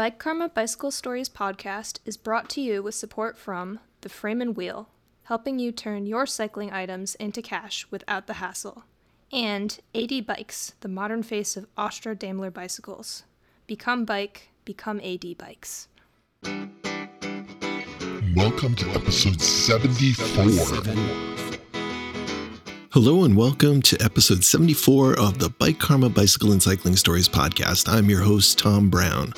Bike Karma Bicycle Stories podcast is brought to you with support from the Frame and Wheel, helping you turn your cycling items into cash without the hassle, and AD Bikes, the modern face of Austro Daimler bicycles. Become bike, become AD Bikes. Welcome to episode 74. Hello and welcome to episode 74 of the Bike Karma Bicycle and Cycling Stories podcast. I'm your host, Tom Brown.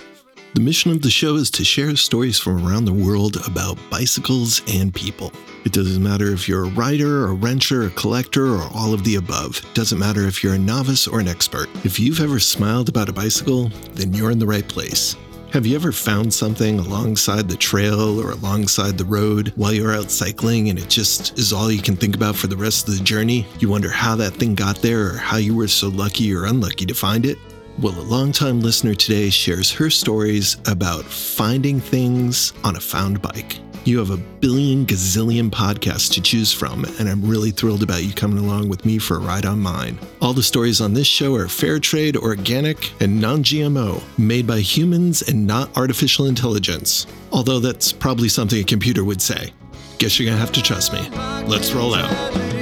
The mission of the show is to share stories from around the world about bicycles and people. It doesn't matter if you're a rider, a wrencher, a collector, or all of the above. It doesn't matter if you're a novice or an expert. If you've ever smiled about a bicycle, then you're in the right place. Have you ever found something alongside the trail or alongside the road while you're out cycling and it just is all you can think about for the rest of the journey? You wonder how that thing got there or how you were so lucky or unlucky to find it? Well, a longtime listener today shares her stories about finding things on a found bike. You have a billion gazillion podcasts to choose from, and I'm really thrilled about you coming along with me for a ride on mine. All the stories on this show are fair trade, organic, and non GMO, made by humans and not artificial intelligence. Although that's probably something a computer would say. Guess you're gonna have to trust me. Let's roll out.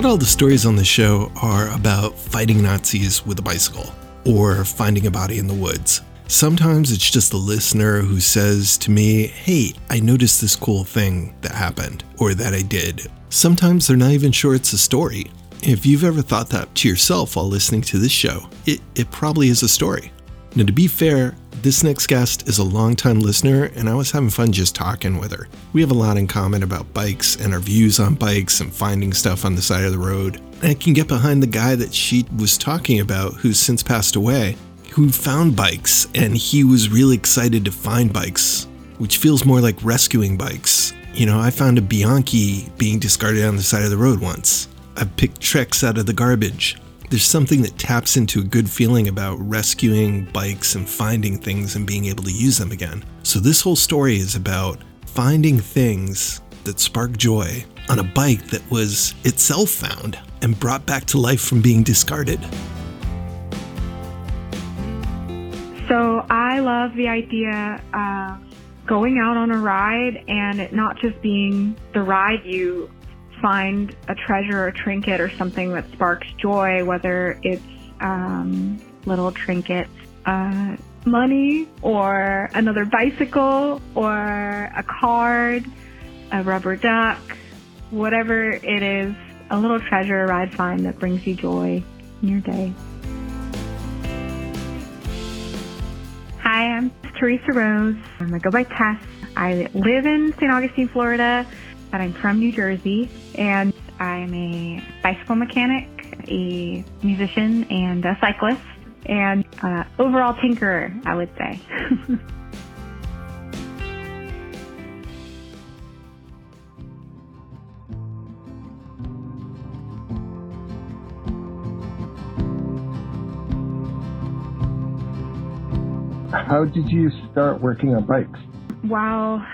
Not all the stories on the show are about fighting Nazis with a bicycle or finding a body in the woods. Sometimes it's just the listener who says to me, Hey, I noticed this cool thing that happened or that I did. Sometimes they're not even sure it's a story. If you've ever thought that to yourself while listening to this show, it, it probably is a story. Now, to be fair, this next guest is a longtime listener, and I was having fun just talking with her. We have a lot in common about bikes and our views on bikes and finding stuff on the side of the road. And I can get behind the guy that she was talking about who's since passed away, who found bikes, and he was really excited to find bikes, which feels more like rescuing bikes. You know, I found a Bianchi being discarded on the side of the road once. I've picked Treks out of the garbage. There's something that taps into a good feeling about rescuing bikes and finding things and being able to use them again. So, this whole story is about finding things that spark joy on a bike that was itself found and brought back to life from being discarded. So, I love the idea of going out on a ride and it not just being the ride you find a treasure or trinket or something that sparks joy, whether it's um, little trinkets, uh, money, or another bicycle, or a card, a rubber duck, whatever it is, a little treasure or ride find that brings you joy in your day. Hi, I'm Teresa Rose. I'm a go by Tess. I live in St. Augustine, Florida but I'm from New Jersey and I'm a bicycle mechanic, a musician, and a cyclist, and uh, overall tinkerer, I would say. How did you start working on bikes? Wow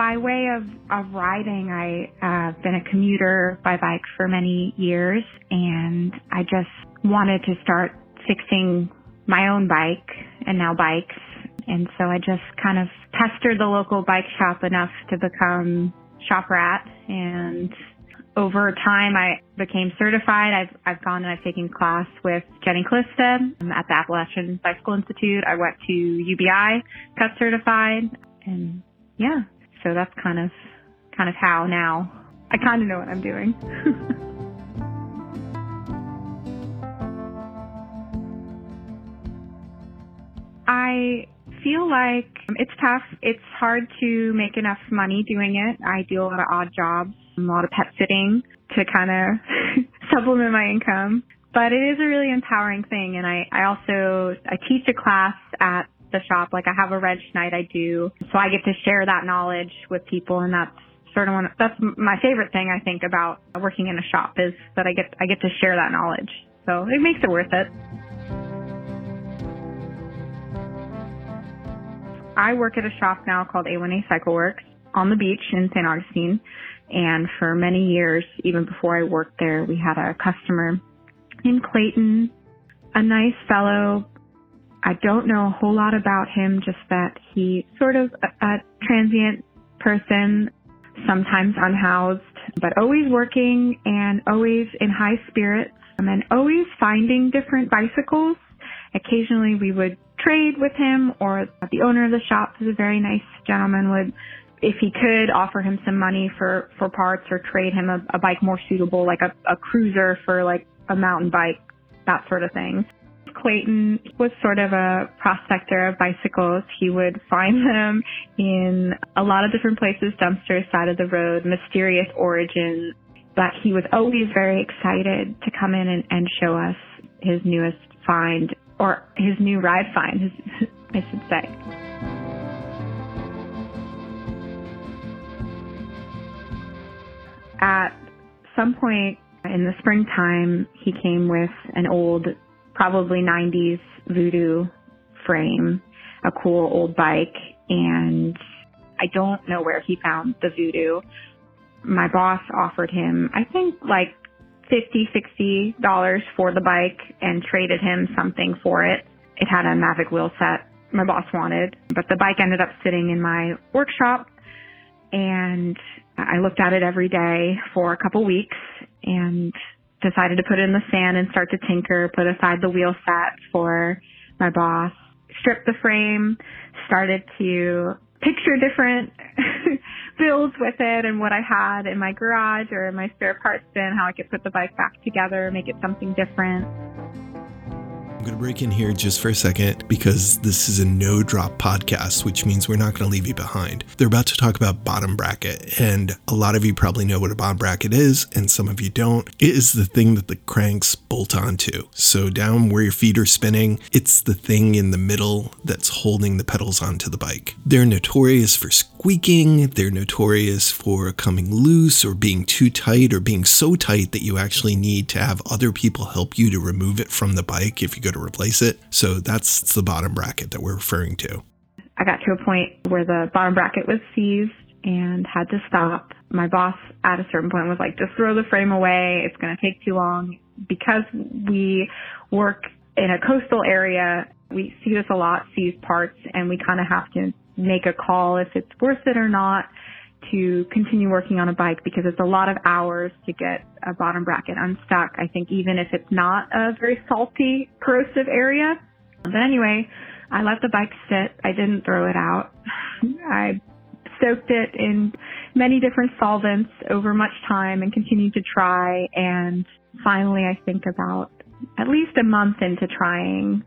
by way of, of riding, I have uh, been a commuter by bike for many years and I just wanted to start fixing my own bike and now bikes. And so I just kind of pestered the local bike shop enough to become shop rat and over time I became certified. I've, I've gone and I've taken class with Jenny Kallista at the Appalachian Bicycle Institute. I went to UBI, got certified and yeah, so that's kind of kind of how now I kind of know what I'm doing. I feel like it's tough. It's hard to make enough money doing it. I do a lot of odd jobs, a lot of pet sitting to kind of supplement my income. But it is a really empowering thing. And I, I also, I teach a class at the shop. Like I have a wrench night I do. So I get to share that knowledge with people and that's sort of one. That's my favorite thing I think about working in a shop is that I get I get to share that knowledge. So it makes it worth it. I work at a shop now called A1A Cycle Works on the beach in St. Augustine. And for many years, even before I worked there, we had a customer named Clayton, a nice fellow. I don't know a whole lot about him, just that he sort of a, a transient person, sometimes unhoused, but always working and always in high spirits um, and always finding different bicycles. Occasionally we would trade with him or the owner of the shop is a very nice gentleman would if he could offer him some money for for parts or trade him a, a bike more suitable like a, a cruiser for like a mountain bike that sort of thing Clayton was sort of a prospector of bicycles. He would find them in a lot of different places, dumpsters, side of the road, mysterious origins. But he was always very excited to come in and, and show us his newest find or his new ride find, his, I should say. At some point in the springtime, he came with an old, probably 90s voodoo frame, a cool old bike, and I don't know where he found the voodoo. My boss offered him, I think like 50 60 dollars for the bike and traded him something for it. It had a Mavic wheel set my boss wanted, but the bike ended up sitting in my workshop and I looked at it every day for a couple weeks and decided to put it in the sand and start to tinker, put aside the wheel set for my boss, stripped the frame, started to picture different builds with it and what I had in my garage or in my spare parts bin, how I could put the bike back together, make it something different. I'm going to break in here just for a second because this is a no drop podcast, which means we're not going to leave you behind. They're about to talk about bottom bracket, and a lot of you probably know what a bottom bracket is, and some of you don't. It is the thing that the cranks bolt onto. So, down where your feet are spinning, it's the thing in the middle that's holding the pedals onto the bike. They're notorious for squeaking, they're notorious for coming loose or being too tight or being so tight that you actually need to have other people help you to remove it from the bike if you go to replace it. So that's the bottom bracket that we're referring to. I got to a point where the bottom bracket was seized and had to stop. My boss at a certain point was like, just throw the frame away. It's going to take too long. Because we work in a coastal area, we see this a lot, seized parts, and we kind of have to make a call if it's worth it or not to continue working on a bike because it's a lot of hours to get a bottom bracket unstuck. I think even if it's not a very salty, corrosive area. But anyway, I let the bike sit. I didn't throw it out. I soaked it in many different solvents over much time and continued to try. And finally, I think about at least a month into trying,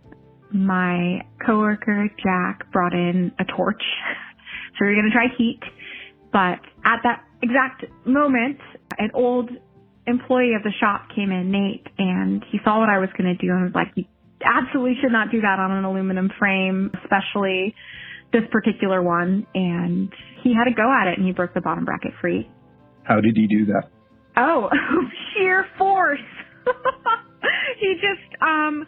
my coworker Jack brought in a torch. So we are going to try heat but at that exact moment, an old employee of the shop came in, Nate, and he saw what I was going to do and was like, you absolutely should not do that on an aluminum frame, especially this particular one. And he had to go at it and he broke the bottom bracket free. How did he do that? Oh, sheer force. he just, um,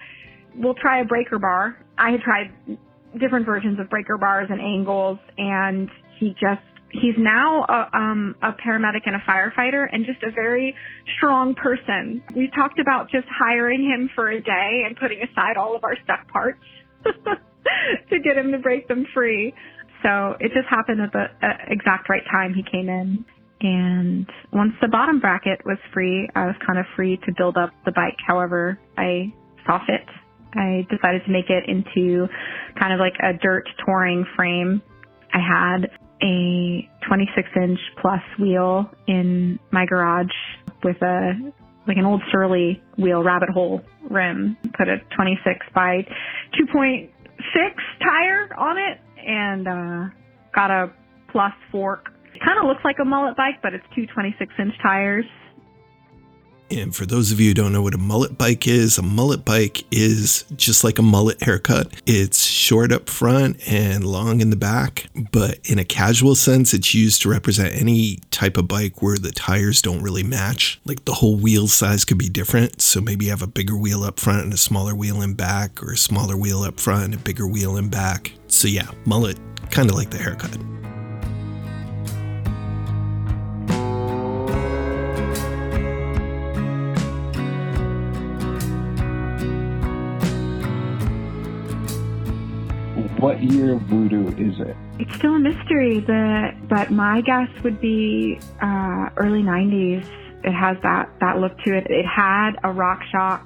will try a breaker bar. I had tried different versions of breaker bars and angles and he just he's now a, um, a paramedic and a firefighter and just a very strong person. We talked about just hiring him for a day and putting aside all of our stuck parts to get him to break them free. So it just happened at the uh, exact right time he came in. And once the bottom bracket was free, I was kind of free to build up the bike however I saw fit. I decided to make it into kind of like a dirt touring frame. I had a 26 inch plus wheel in my garage with a like an old Surly wheel rabbit hole rim. Put a 26 by 2.6 tire on it and uh, got a plus fork. It kind of looks like a mullet bike, but it's two 26 inch tires. And for those of you who don't know what a mullet bike is, a mullet bike is just like a mullet haircut. It's short up front and long in the back, but in a casual sense, it's used to represent any type of bike where the tires don't really match. Like the whole wheel size could be different. So maybe you have a bigger wheel up front and a smaller wheel in back, or a smaller wheel up front and a bigger wheel in back. So yeah, mullet, kind of like the haircut. What year of voodoo is it? It's still a mystery, the, but my guess would be uh, early 90s. It has that, that look to it. It had a RockShox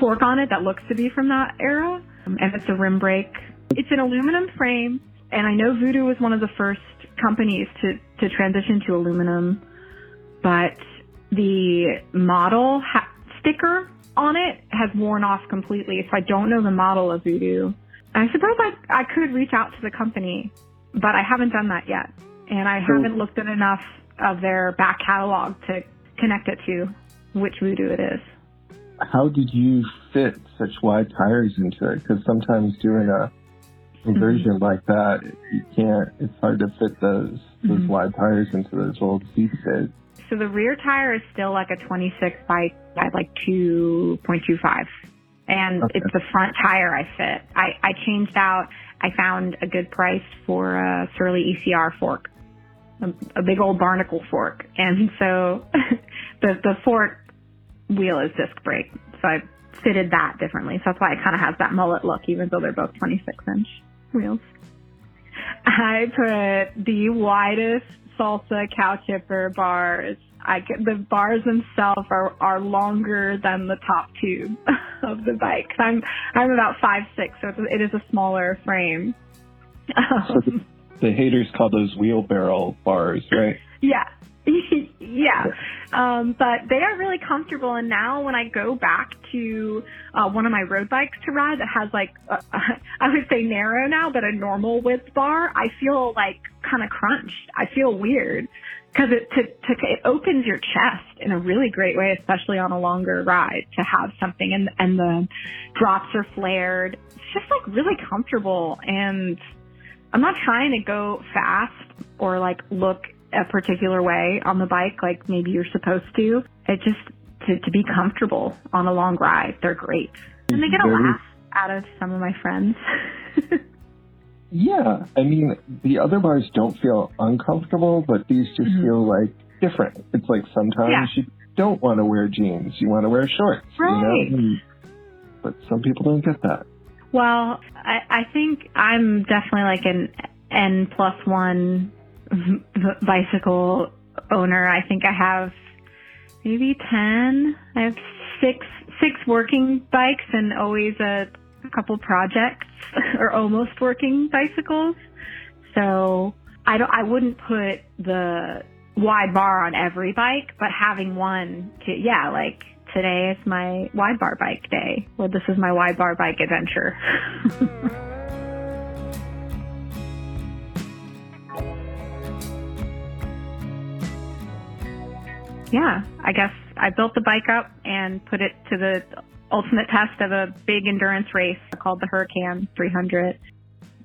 fork on it that looks to be from that era, and it's a rim brake. It's an aluminum frame, and I know Voodoo was one of the first companies to, to transition to aluminum, but the model ha- sticker on it has worn off completely, so I don't know the model of Voodoo. I suppose I, I could reach out to the company, but I haven't done that yet. And I So- haven't looked at enough of their back catalog to connect it to which Voodoo it is. How did you fit such wide tires into it? Because sometimes doing a conversion like that, you can't. It's hard to fit those those Mhm. wide tires into those old seat pits. So the rear tire is still like a 26 by, by like 2.25. And Okay. it's the front tire I fit. I, I changed out, I found a good price for a Surly ECR fork, a, a big old barnacle fork. And so the, the fork wheel is disc brake. So I fitted that differently. So that's why it kind of has that mullet look, even though they're both 26 inch wheels. I put the widest Salsa Cowchipper bars. I get, the bars themselves are, are longer than the top tube of the bike. I'm I'm about five six, so it's, a smaller frame. So the, the haters call those wheelbarrow bars, right? Yeah. yeah. Um, but they are really comfortable. And now when I go back to uh, one of my road bikes to ride that has like, uh, I would say narrow now, but a normal width bar, I feel like kind of crunched. I feel weird because it, to, to, it opens your chest in a really great way, especially on a longer ride to have something and, and the drops are flared. It's just like really comfortable and I'm not trying to go fast or like look a particular way on the bike like maybe you're supposed to. It just to, to be comfortable on a long ride, they're great. And they get a mm-hmm. laugh out of some of my friends. Yeah, I mean the other bars don't feel uncomfortable, but these just Mhm. feel like different. It's like sometimes Yeah. you don't want to wear jeans, you want to wear shorts, Right. you know. But some people don't get that. well, I, I think I'm definitely like an N plus one bicycle owner. I think I have maybe 10. I have six, six working bikes and always a, a couple projects or almost working bicycles. So I don't, I wouldn't put the wide bar on every bike, but having one to, yeah, like today is my wide bar bike day, Well, this is my wide bar bike adventure. yeah, I guess I built the bike up and put it to the ultimate test of a big endurance race called the Hurricane 300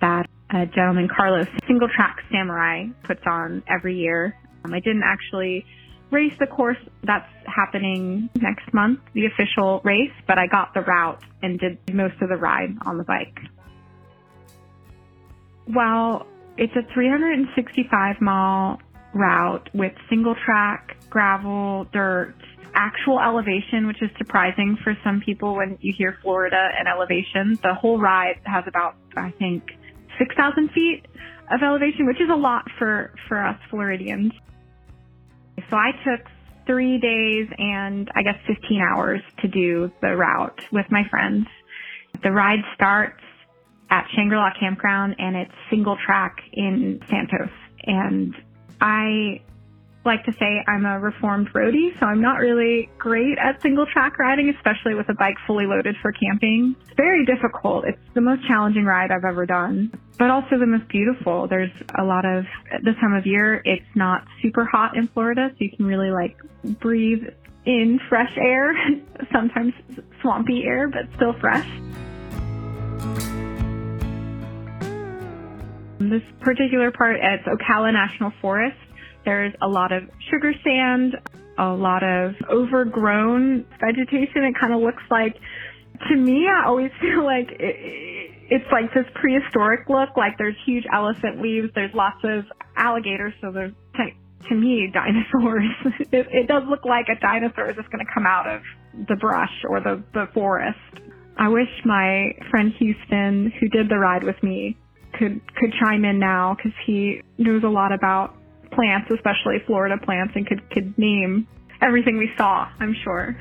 that a gentleman, Carlos, single track samurai, puts on every year. Um, I didn't actually race the course that's happening next month, the official race, but I got the route and did most of the ride on the bike. Well, it's a 365 mile route with single track, gravel, dirt, actual elevation, which is surprising for some people when you hear Florida and elevation. The whole ride has about, I think, 6,000 feet of elevation, which is a lot for, for us Floridians. So I took three days and I guess 15 hours to do the route with my friends. The ride starts at Shangri-La Campground and it's single track in Santos. And I like to say I'm a reformed roadie, so I'm not really great at single track riding, especially with a bike fully loaded for camping. It's very difficult. It's the most challenging ride I've ever done, but also the most beautiful. There's a lot of, at this time of year, it's not super hot in Florida, so you can really like breathe in fresh air, sometimes swampy air, but still fresh. This particular part at Ocala National Forest, there's a lot of sugar sand, a lot of overgrown vegetation. It kind of looks like, to me, I always feel like it, it's like this prehistoric look, like there's huge elephant leaves, there's lots of alligators, so there's to me, dinosaurs. it, it does look like a dinosaur is just going to come out of the brush or the, the forest. I wish my friend Houston, who did the ride with me, could could chime in now because he knows a lot about plants, especially Florida plants, and could could name everything we saw. I'm sure.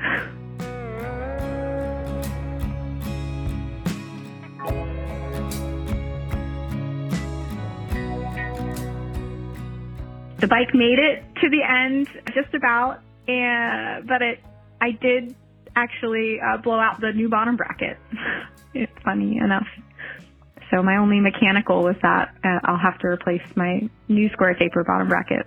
the bike made it to the end just about, and but it I did actually uh, blow out the new bottom bracket. it's funny enough. So my only mechanical was that uh, I'll have to replace my new square taper bottom bracket.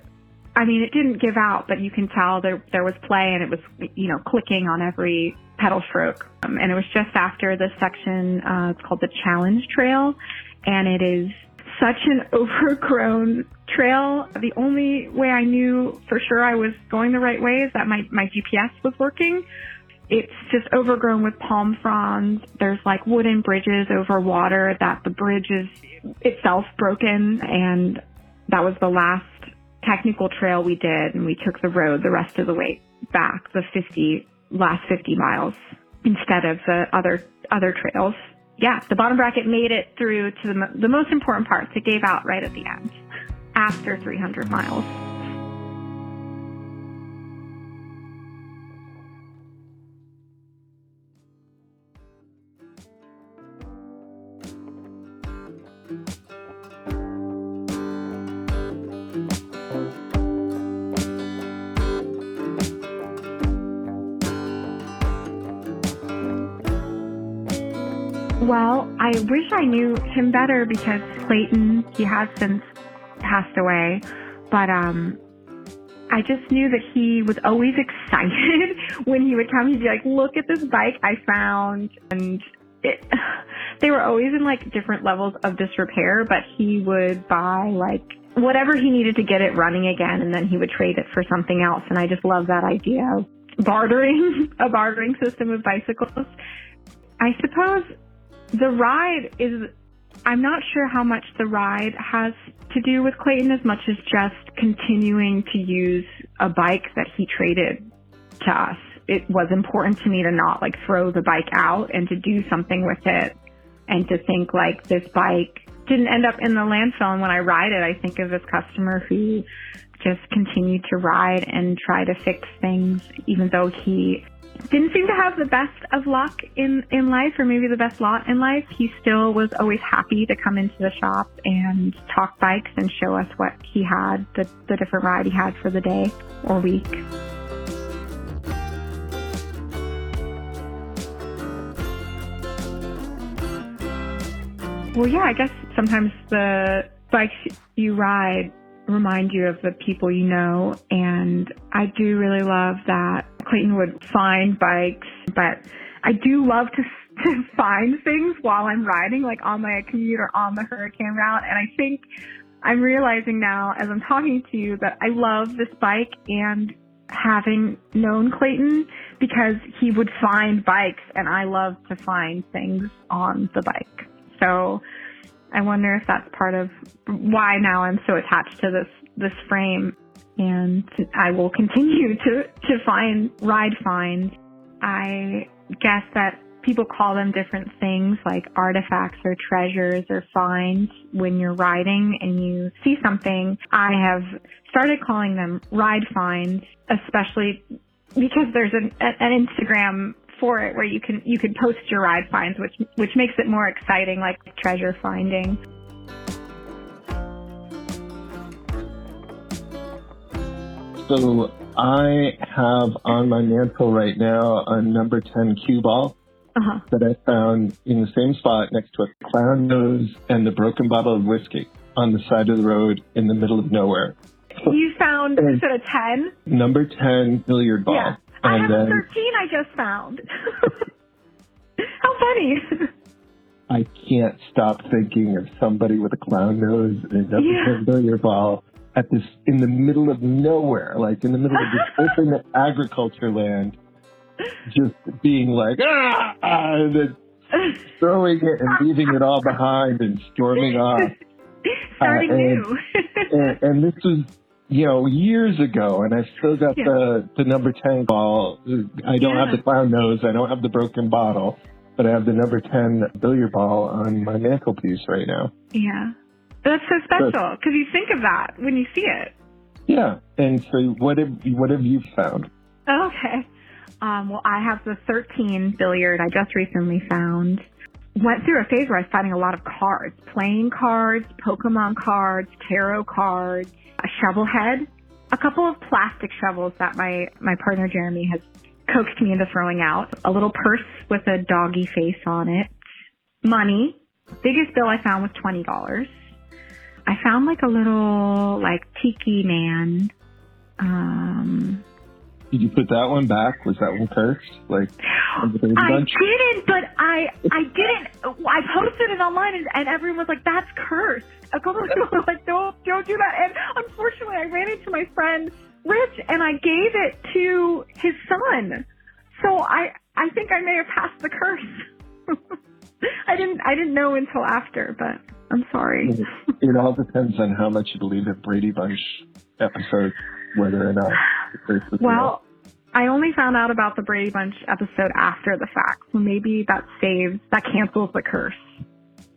I mean, it didn't give out, but you can tell there there was play and it was you know clicking on every pedal stroke. Um, and it was just after this section. Uh, it's called the Challenge Trail, and it is such an overgrown trail. The only way I knew for sure I was going the right way is that my, my GPS was working. It's just overgrown with palm fronds. There's like wooden bridges over water that the bridge is itself broken and that was the last technical trail we did and we took the road the rest of the way back, the 50, last 50 miles instead of the other, other trails yeah, the bottom bracket made it through to the, the most important parts. It gave out right at the end after 300 miles. I wish I knew him better because Clayton, he has since passed away, but um I just knew that he was always excited when he would come. He'd be like, "Look at this bike I found," and it, they were always in like different levels of disrepair. But he would buy like whatever he needed to get it running again, and then he would trade it for something else. And I just love that idea of bartering, a bartering system of bicycles. I suppose the ride is, I'm not sure how much the ride has to do with Clayton as much as just continuing to use a bike that he traded to us. It was important to me to not like throw the bike out and to do something with it and to think like this bike didn't end up in the landfill. And when I ride it, I think of this customer who just continued to ride and try to fix things, even though he didn't seem to have the best of luck in, in life or maybe the best lot in life. He still was always happy to come into the shop and talk bikes and show us what he had, the, the different ride he had for the day or week. Well, yeah, I guess sometimes the bikes you ride remind you of the people you know. And I do really love that Clayton would find bikes, but I do love to, to find things while I'm riding, like on my commute or on the hurricane route. And I think I'm realizing now as I'm talking to you that I love this bike and having known Clayton because he would find bikes and I love to find things on the bike. So I wonder if that's part of why now I'm so attached to this this frame and I will continue to to find ride finds. I guess that people call them different things like artifacts or treasures or finds when you're riding and you see something. I have started calling them ride finds, especially because there's an, an Instagram for it where you can you can post your ride finds, which which makes it more exciting, like treasure finding. So I have on my mantle right now a number ten cue ball uh-huh. that I found in the same spot next to a clown nose and a broken bottle of whiskey on the side of the road in the middle of nowhere. You found is it a ten? Number ten billiard ball. Yeah. I have then, 13 I just found. How funny. I can't stop thinking of somebody with a clown nose and a number yeah. billiard ball at this in the middle of nowhere, like in the middle of this open agriculture land, just being like ah, and then throwing it and leaving it all behind and storming off. Starting uh, and, new. and, and, this was, you know, years ago, and I still got yeah. the the number ten ball. I don't yeah. have the clown nose. I don't have the broken bottle but I have the number 10 billiard ball on my mantelpiece right now. Yeah. That's so special because you think of that when you see it. Yeah. And so what have, what have you found? Okay. Um, well, I have the 13 billiard I just recently found. Went through a phase where I was finding a lot of cards, playing cards, Pokemon cards, tarot cards, a shovel head, a couple of plastic shovels that my, my partner Jeremy has coaxed me into throwing out. A little purse with a doggy face on it. Money. Biggest bill I found was $20. I found like a little like tiki man. Um, did you put that one back? Was that one cursed? Like I didn't, but I I didn't. I posted it online, and, and everyone was like, "That's cursed." A couple of people were like, "Don't don't do that." And unfortunately, I ran into my friend Rich, and I gave it to his son. So I I think I may have passed the curse. I didn't I didn't know until after, but I'm sorry. it all depends on how much you believe in Brady Bunch episodes, whether or not the curse is Well. I only found out about the Brady Bunch episode after the fact, so maybe that saves that cancels the curse.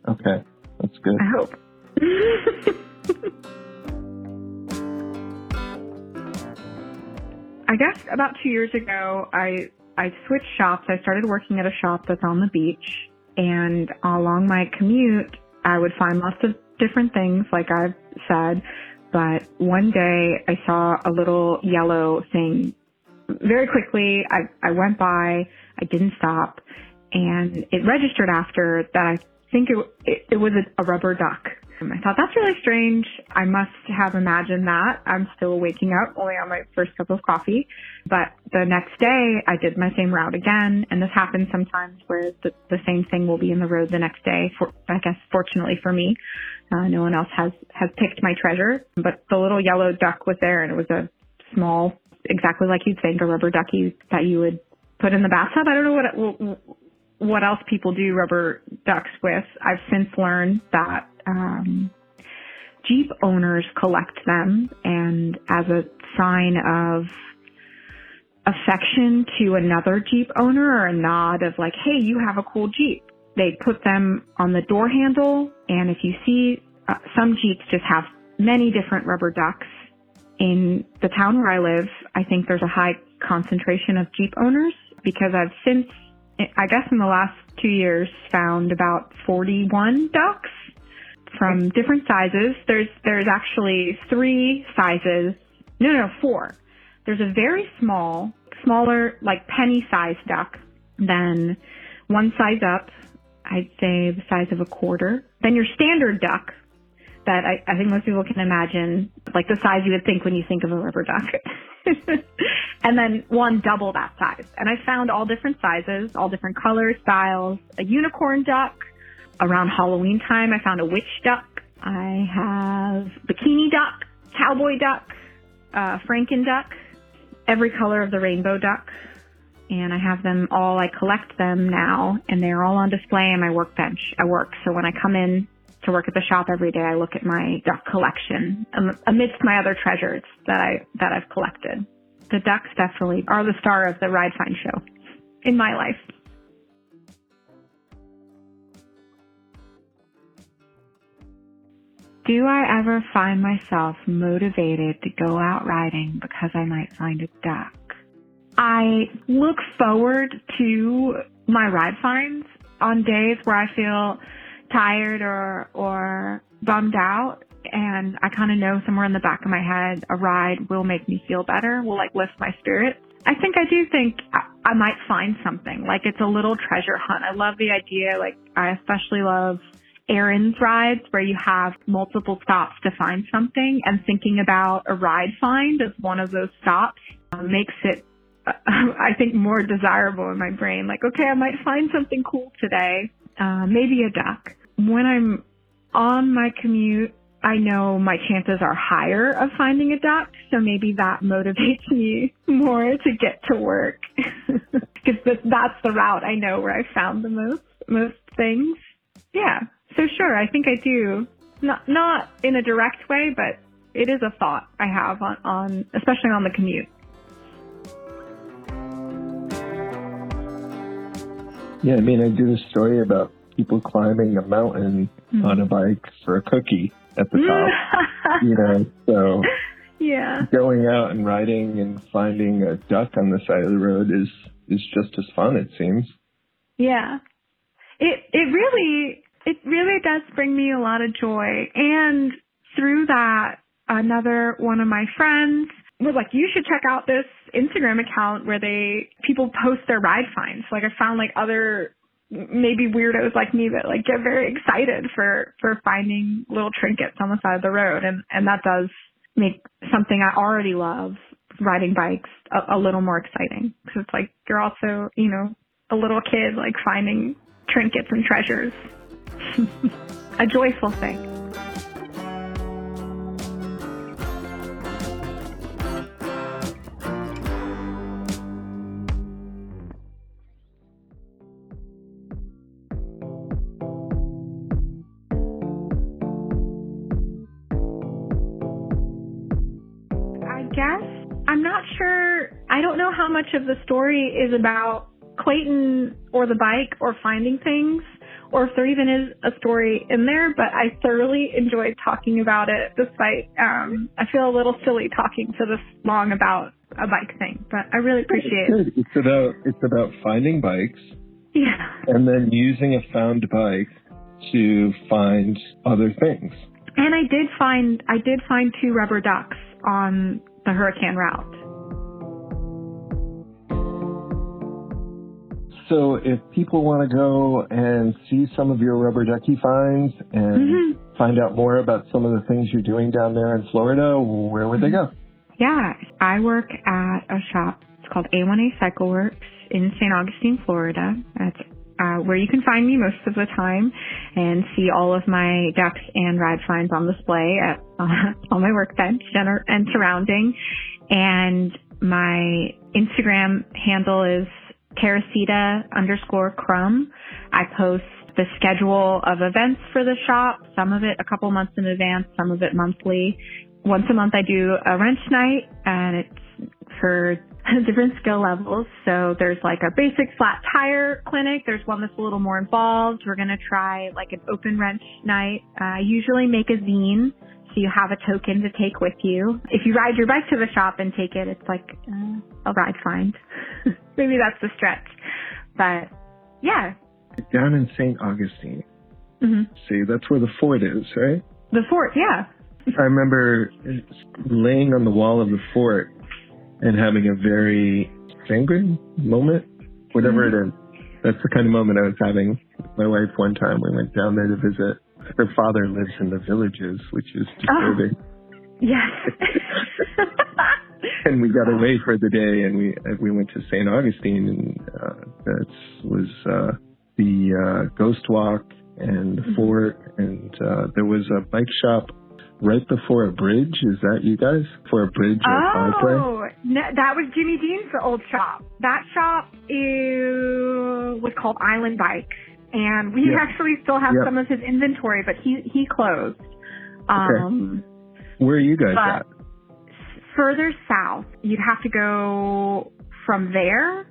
Okay, that's good. I hope. I guess about two years ago, I I switched shops. I started working at a shop that's on the beach, and along my commute, I would find lots of different things, like I've said. But one day, I saw a little yellow thing. Very quickly, I I went by. I didn't stop, and it registered after that. I think it it, it was a, a rubber duck I thought that's really strange. I must have imagined that. I'm still waking up only on my first cup of coffee. But the next day I did my same route again. And this happens sometimes where the, the same thing will be in the road the next day. For, I guess fortunately for me, uh, no one else has, has picked my treasure, but the little yellow duck was there and it was a small, exactly like you'd think, a rubber ducky that you would put in the bathtub. I don't know what, it, what else people do rubber ducks with. I've since learned that um, Jeep owners collect them, and as a sign of affection to another Jeep owner or a nod of like, hey, you have a cool Jeep, they put them on the door handle. And if you see, uh, some Jeeps just have many different rubber ducks. In the town where I live, I think there's a high concentration of Jeep owners because I've since, I guess in the last two years, found about 41 ducks from different sizes. There's there's actually three sizes. No, no, four. There's a very small, smaller, like penny sized duck. Then one size up, I'd say the size of a quarter. Then your standard duck, that I, I think most people can imagine, like the size you would think when you think of a rubber duck. and then one double that size. And I found all different sizes, all different colors, styles, a unicorn duck, around Halloween time, I found a witch duck. I have bikini duck, cowboy duck, uh, franken duck, every color of the rainbow duck. And I have them all, I collect them now, and they're all on display in my workbench at work. So when I come in to work at the shop every day, I look at my duck collection amidst my other treasures that I, that I've collected. The ducks definitely are the star of the Ride Find show in my life. Do I ever find myself motivated to go out riding because I might find a duck? I look forward to my ride finds on days where I feel tired or or bummed out and I kind of know somewhere in the back of my head a ride will make me feel better, will like lift my spirits. I think I do think I, I might find something like it's a little treasure hunt. I love the idea. Like I especially love errands rides where you have multiple stops to find something and thinking about a ride find as one of those stops um, makes it I think more desirable in my brain. Like, okay, I might find something cool today. Uh, maybe a duck. When I'm on my commute, I know my chances are higher of finding a duck, so maybe that motivates me more to get to work because that's the route I know where I found the most most things. Yeah, so sure, I think I do. Not not in a direct way, but it is a thought I have on, on especially on the commute. Yeah, I mean, I did a story about people climbing a mountain mm-hmm. on a bike for a cookie at the top. you know, so yeah, going out and riding and finding a duck on the side of the road is is just as fun. It seems. Yeah, it it really it really does bring me a lot of joy, and through that, another one of my friends was like, "You should check out this Instagram account where they people post their ride finds." Like I found like other maybe weirdos like me that like get very excited for for finding little trinkets on the side of the road. And and that does make something I already love riding bikes a, a little more exciting. Because it's like you're also you know a little kid like finding trinkets and treasures a joyful thing I'm not sure. I don't know how much of the story is about Clayton or the bike or finding things, or if there even is a story in there, but I thoroughly enjoyed talking about it despite um, I feel a little silly talking for this long about a bike thing, but I really appreciate it. It's about it's about finding bikes. Yeah. And then using a found bike to find other things. And I did find I did find two rubber ducks on the hurricane route. So if people want to go and see some of your rubber ducky finds and mm-hmm. find out more about some of the things you're doing down there in Florida, where would they go? Yeah, I work at a shop. It's called A1A Cycle Works in St. Augustine, Florida. That's uh, where you can find me most of the time and see all of my ducks and ride finds on display at uh, on my workbench and, and surrounding. And my Instagram handle is Teresita underscore crumb. I post the schedule of events for the shop, some of it a couple months in advance, some of it monthly. Once a month I do a wrench night and it's for different skill levels. So there's like a basic flat tire clinic. There's one that's a little more involved. We're going to try like an open wrench night. I usually make a zine so you have a token to take with you. If you ride your bike to the shop and take it, it's like uh, a ride find. Maybe that's the stretch. But yeah. Down in St. Augustine. Mm-hmm. See, that's where the fort is, right? The fort, yeah. I remember laying on the wall of the fort and having a very sanguine moment, whatever mm-hmm. it is. That's the kind of moment I was having with my wife one time. We went down there to visit her father lives in the villages, which is disturbing. Oh, yes. and we got away for the day, and we we went to St. Augustine, and uh, that was uh, the uh, Ghost Walk and the mm-hmm. fort, and uh, there was a bike shop right before a bridge. Is that you guys for a bridge or oh, no, that was Jimmy Dean's old shop. That shop is was called Island Bikes and we yep. actually still have some of his inventory, but he he closed. Um, okay. Where are you guys at? Further south, you'd have to go from there.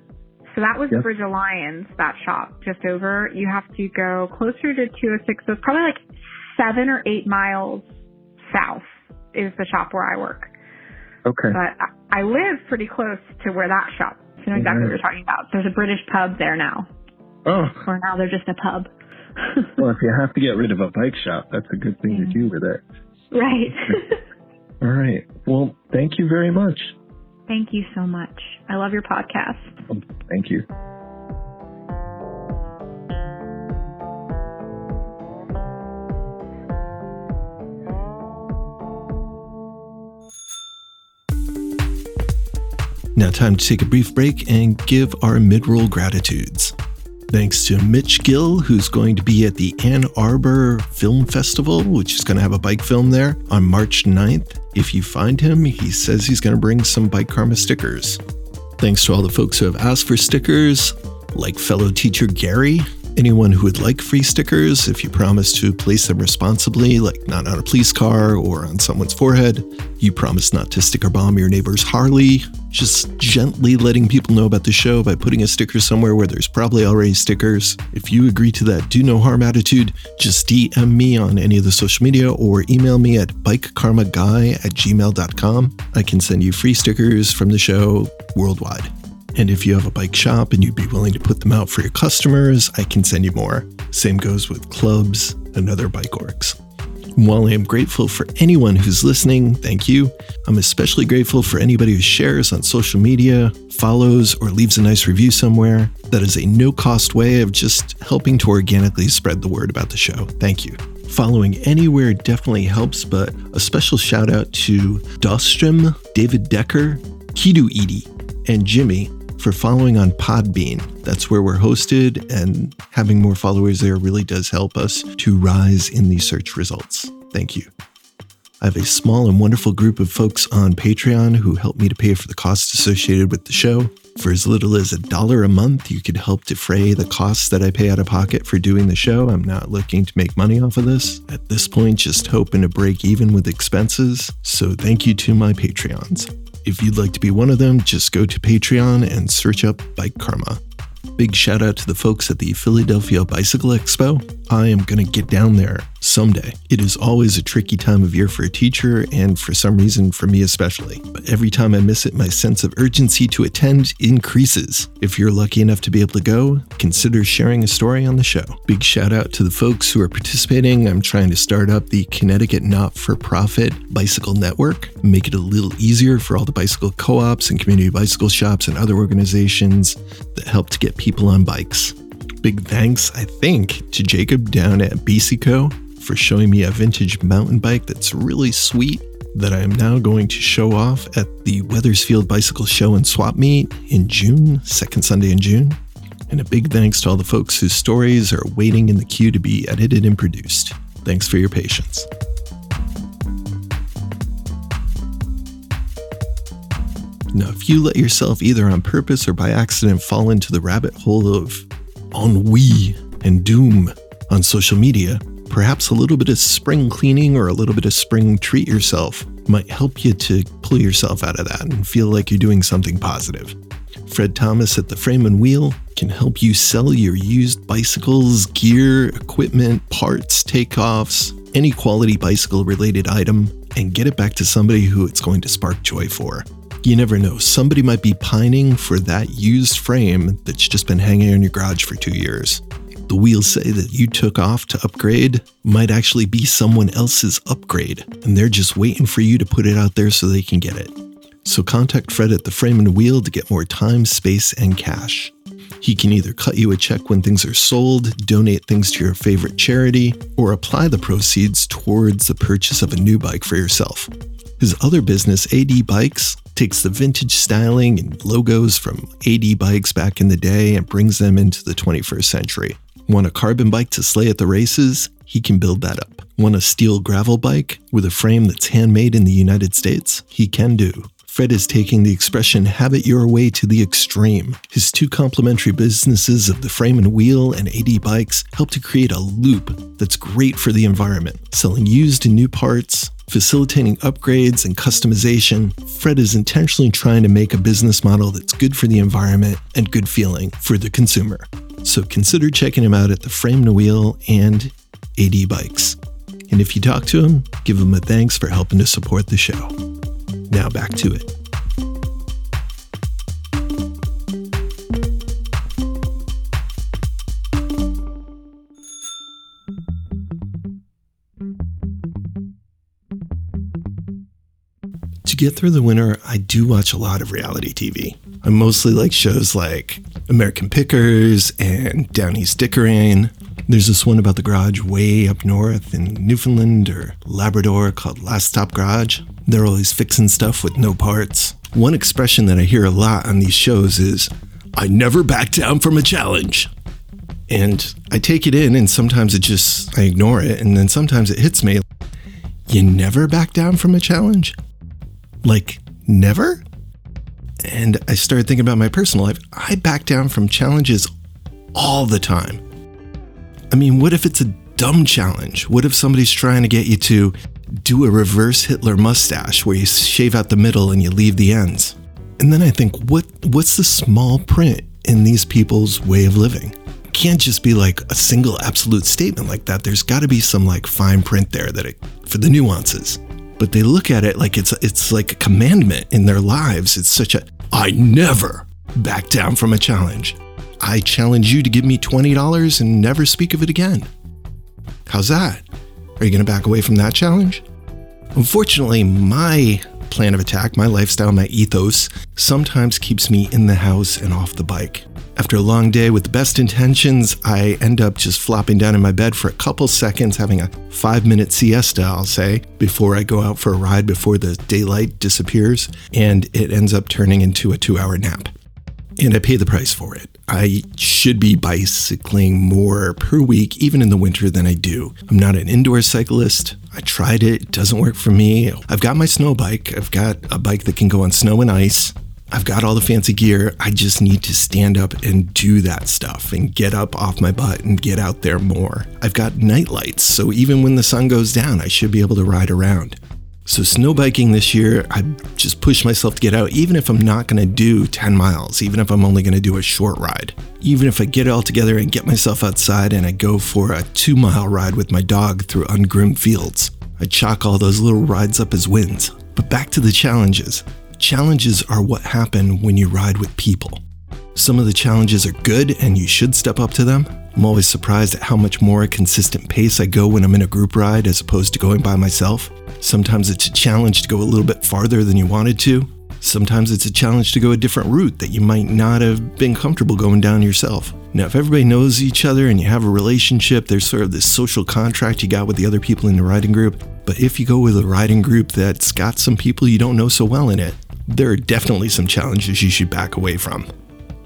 So that was yep. Bridge of Lions, that shop just over. You have to go closer to 206. So it's probably like seven or eight miles south is the shop where I work. Okay. But I, live pretty close to where that shop. So you know exactly what you're talking about. There's a British pub there now. Oh. Or now they're just a pub. well, if you have to get rid of a bike shop, that's a good thing to do with it. Right. All right. Well, thank you very much. Thank you so much. I love your podcast. Oh, thank you. Now, time to take a brief break and give our mid roll gratitudes. Thanks to Mitch Gill, who's going to be at the Ann Arbor Film Festival, which is going to have a bike film there on March 9th. If you find him, he says he's going to bring some Bike Karma stickers. Thanks to all the folks who have asked for stickers, like fellow teacher Gary, anyone who would like free stickers if you promise to place them responsibly, like not on a police car or on someone's forehead. You promise not to sticker bomb your neighbor's Harley. Just gently letting people know about the show by putting a sticker somewhere where there's probably already stickers. If you agree to that do no harm attitude, just DM me on any of the social media or email me at bikekarmaguy at gmail.com. I can send you free stickers from the show worldwide. And if you have a bike shop and you'd be willing to put them out for your customers, I can send you more. Same goes with clubs and other bike orgs. While I am grateful for anyone who's listening, thank you. I'm especially grateful for anybody who shares on social media, follows, or leaves a nice review somewhere. That is a no cost way of just helping to organically spread the word about the show. Thank you. Following anywhere definitely helps, but a special shout out to Dostrom, David Decker, Kidu Edie, and Jimmy for following on Podbean. That's where we're hosted, and having more followers there really does help us to rise in the search results. Thank you. I have a small and wonderful group of folks on Patreon who help me to pay for the costs associated with the show. For as little as a dollar a month, you could help defray the costs that I pay out of pocket for doing the show. I'm not looking to make money off of this. At this point, just hoping to break even with expenses. So thank you to my Patreons. If you'd like to be one of them, just go to Patreon and search up Bike Karma. Big shout out to the folks at the Philadelphia Bicycle Expo. I am going to get down there someday. It is always a tricky time of year for a teacher, and for some reason, for me especially. But every time I miss it, my sense of urgency to attend increases. If you're lucky enough to be able to go, consider sharing a story on the show. Big shout out to the folks who are participating. I'm trying to start up the Connecticut Not for Profit Bicycle Network, make it a little easier for all the bicycle co ops and community bicycle shops and other organizations that help to get people on bikes. Big thanks, I think, to Jacob down at BCCO for showing me a vintage mountain bike that's really sweet that I am now going to show off at the Wethersfield Bicycle Show and Swap Meet in June, second Sunday in June. And a big thanks to all the folks whose stories are waiting in the queue to be edited and produced. Thanks for your patience. Now, if you let yourself either on purpose or by accident fall into the rabbit hole of ennui and doom on social media, perhaps a little bit of spring cleaning or a little bit of spring treat yourself might help you to pull yourself out of that and feel like you're doing something positive. Fred Thomas at the Frame and Wheel can help you sell your used bicycles, gear, equipment, parts, takeoffs, any quality bicycle related item, and get it back to somebody who it's going to spark joy for. You never know, somebody might be pining for that used frame that's just been hanging in your garage for two years. The wheels say that you took off to upgrade might actually be someone else's upgrade, and they're just waiting for you to put it out there so they can get it. So contact Fred at the Frame and Wheel to get more time, space, and cash. He can either cut you a check when things are sold, donate things to your favorite charity, or apply the proceeds towards the purchase of a new bike for yourself. His other business, AD Bikes, takes the vintage styling and logos from AD bikes back in the day and brings them into the 21st century. Want a carbon bike to slay at the races? He can build that up. Want a steel gravel bike with a frame that's handmade in the United States? He can do. Fred is taking the expression have it your way to the extreme. His two complementary businesses of the frame and wheel and AD bikes help to create a loop that's great for the environment, selling used and new parts, facilitating upgrades and customization, Fred is intentionally trying to make a business model that's good for the environment and good feeling for the consumer. So consider checking him out at the Frame and Wheel and AD Bikes. And if you talk to him, give him a thanks for helping to support the show. Now back to it. Get through the winter, I do watch a lot of reality TV. I mostly like shows like American Pickers and Down East Dickering. There's this one about the garage way up north in Newfoundland or Labrador called Last Stop Garage. They're always fixing stuff with no parts. One expression that I hear a lot on these shows is, I never back down from a challenge. And I take it in, and sometimes it just, I ignore it, and then sometimes it hits me. You never back down from a challenge? Like, never? And I started thinking about my personal life. I back down from challenges all the time. I mean, what if it's a dumb challenge? What if somebody's trying to get you to do a reverse Hitler mustache where you shave out the middle and you leave the ends? And then I think, what what's the small print in these people's way of living? Can't just be like a single absolute statement like that. There's got to be some like fine print there that it, for the nuances. But they look at it like it's it's like a commandment in their lives. It's such a I never back down from a challenge. I challenge you to give me $20 and never speak of it again. How's that? Are you going to back away from that challenge? Unfortunately, my plan of attack, my lifestyle, my ethos sometimes keeps me in the house and off the bike. After a long day with the best intentions, I end up just flopping down in my bed for a couple seconds, having a five minute siesta, I'll say, before I go out for a ride before the daylight disappears, and it ends up turning into a two hour nap. And I pay the price for it. I should be bicycling more per week, even in the winter, than I do. I'm not an indoor cyclist. I tried it, it doesn't work for me. I've got my snow bike, I've got a bike that can go on snow and ice. I've got all the fancy gear. I just need to stand up and do that stuff and get up off my butt and get out there more. I've got night lights, so even when the sun goes down, I should be able to ride around. So, snow biking this year, I just push myself to get out, even if I'm not going to do 10 miles, even if I'm only going to do a short ride. Even if I get it all together and get myself outside and I go for a two mile ride with my dog through ungroomed fields, I chalk all those little rides up as wins. But back to the challenges. Challenges are what happen when you ride with people. Some of the challenges are good and you should step up to them. I'm always surprised at how much more a consistent pace I go when I'm in a group ride as opposed to going by myself. Sometimes it's a challenge to go a little bit farther than you wanted to. Sometimes it's a challenge to go a different route that you might not have been comfortable going down yourself. Now, if everybody knows each other and you have a relationship, there's sort of this social contract you got with the other people in the riding group. But if you go with a riding group that's got some people you don't know so well in it, there are definitely some challenges you should back away from.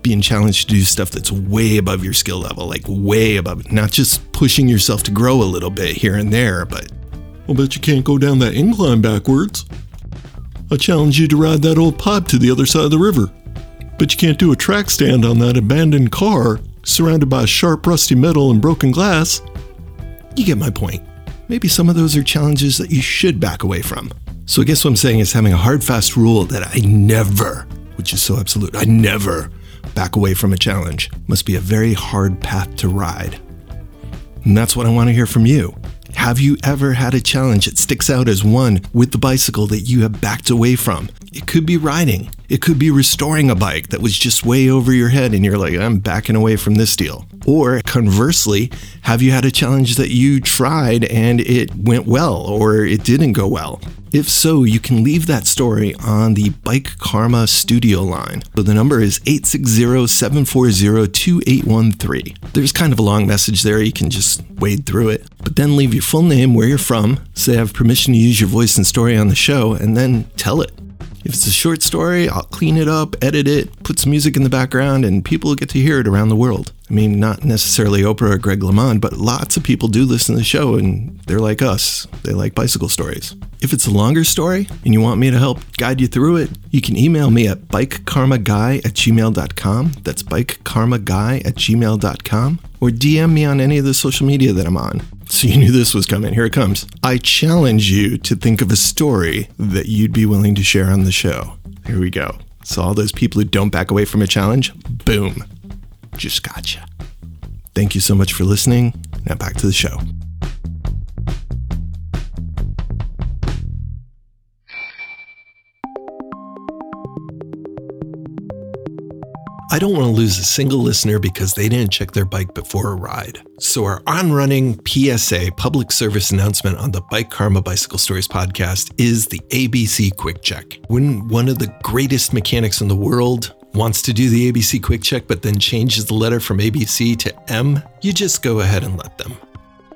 Being challenged to do stuff that's way above your skill level, like way above, not just pushing yourself to grow a little bit here and there, but I'll bet you can't go down that incline backwards. I challenge you to ride that old pipe to the other side of the river. But you can't do a track stand on that abandoned car surrounded by sharp, rusty metal and broken glass. You get my point. Maybe some of those are challenges that you should back away from. So I guess what I'm saying is having a hard, fast rule that I never, which is so absolute, I never back away from a challenge must be a very hard path to ride. And that's what I want to hear from you. Have you ever had a challenge that sticks out as one with the bicycle that you have backed away from? It could be riding. It could be restoring a bike that was just way over your head and you're like, I'm backing away from this deal. Or conversely, have you had a challenge that you tried and it went well or it didn't go well? If so, you can leave that story on the Bike Karma studio line. So the number is 860 740 2813. There's kind of a long message there. You can just wade through it. But then leave your full name, where you're from, say I have permission to use your voice and story on the show, and then tell it. If it's a short story, I'll clean it up, edit it, put some music in the background, and people will get to hear it around the world. I mean, not necessarily Oprah or Greg LeMond, but lots of people do listen to the show and they're like us. They like bicycle stories. If it's a longer story and you want me to help guide you through it, you can email me at bikekarmaguy at gmail.com. That's bikekarmaguy at gmail.com. Or DM me on any of the social media that I'm on. So you knew this was coming. Here it comes. I challenge you to think of a story that you'd be willing to share on the show. Here we go. So all those people who don't back away from a challenge, boom, just gotcha. Thank you so much for listening. Now back to the show. I don't want to lose a single listener because they didn't check their bike before a ride. So, our on running PSA public service announcement on the Bike Karma Bicycle Stories podcast is the ABC Quick Check. When one of the greatest mechanics in the world Wants to do the ABC quick check but then changes the letter from ABC to M? You just go ahead and let them.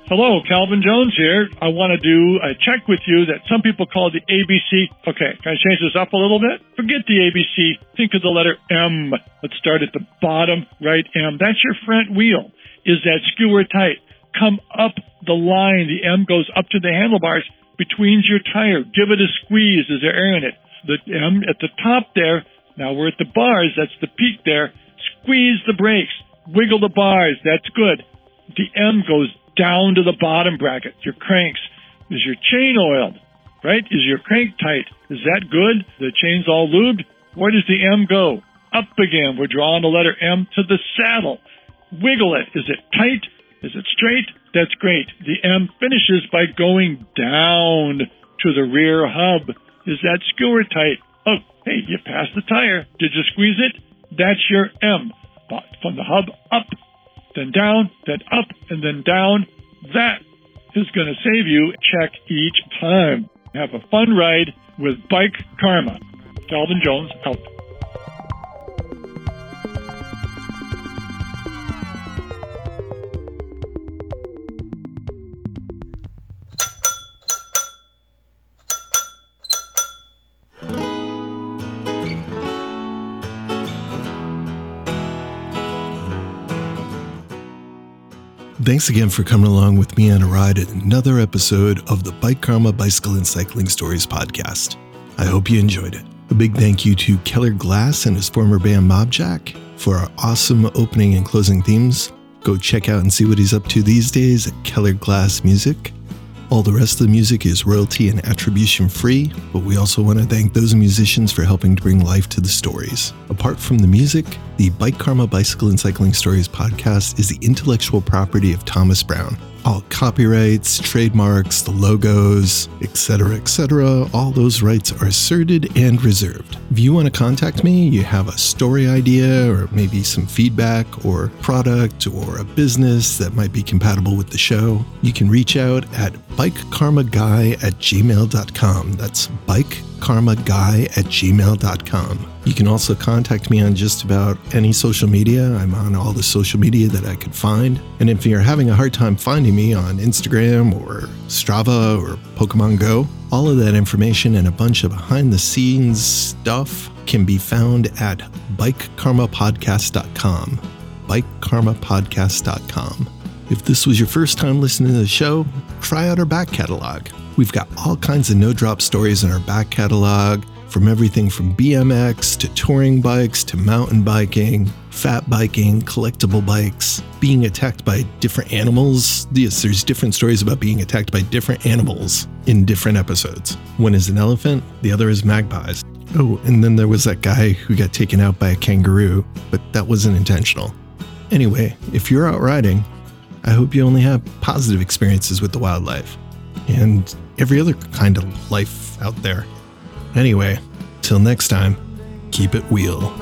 Hello, Calvin Jones here. I want to do a check with you that some people call the ABC. Okay, can I change this up a little bit? Forget the ABC. Think of the letter M. Let's start at the bottom, right M. That's your front wheel. Is that skewer tight? Come up the line. The M goes up to the handlebars between your tire. Give it a squeeze. Is there air in it? The M at the top there. Now we're at the bars. That's the peak there. Squeeze the brakes. Wiggle the bars. That's good. The M goes down to the bottom bracket, your cranks. Is your chain oiled? Right? Is your crank tight? Is that good? The chain's all lubed? Where does the M go? Up again. We're drawing the letter M to the saddle. Wiggle it. Is it tight? Is it straight? That's great. The M finishes by going down to the rear hub. Is that skewer tight? Oh, hey, you passed the tire. Did you squeeze it? That's your M. But from the hub up then down, then up, and then down. That is going to save you check each time. Have a fun ride with Bike Karma. Calvin Jones out. Thanks again for coming along with me on a ride at another episode of the Bike Karma Bicycle and Cycling Stories podcast. I hope you enjoyed it. A big thank you to Keller Glass and his former band Mobjack for our awesome opening and closing themes. Go check out and see what he's up to these days at Keller Glass Music. All the rest of the music is royalty and attribution free, but we also want to thank those musicians for helping to bring life to the stories. Apart from the music, the Bike Karma Bicycle and Cycling Stories podcast is the intellectual property of Thomas Brown, all copyrights, trademarks, the logos, etc., etc., all those rights are asserted and reserved. If you want to contact me, you have a story idea or maybe some feedback or product or a business that might be compatible with the show, you can reach out at bikekarmaguy at gmail.com. That's bikekarmaguy at gmail.com. You can also contact me on just about any social media. I'm on all the social media that I could find. And if you're having a hard time finding me on Instagram or Strava or Pokemon Go, all of that information and a bunch of behind the scenes stuff can be found at bikekarmapodcast.com. Bikekarmapodcast.com. If this was your first time listening to the show, try out our back catalog. We've got all kinds of no drop stories in our back catalog from everything from BMX to touring bikes to mountain biking, fat biking, collectible bikes, being attacked by different animals. Yes, there's different stories about being attacked by different animals in different episodes. One is an elephant, the other is magpies. Oh, and then there was that guy who got taken out by a kangaroo, but that wasn't intentional. Anyway, if you're out riding, I hope you only have positive experiences with the wildlife and every other kind of life out there. Anyway, till next time, keep it wheel.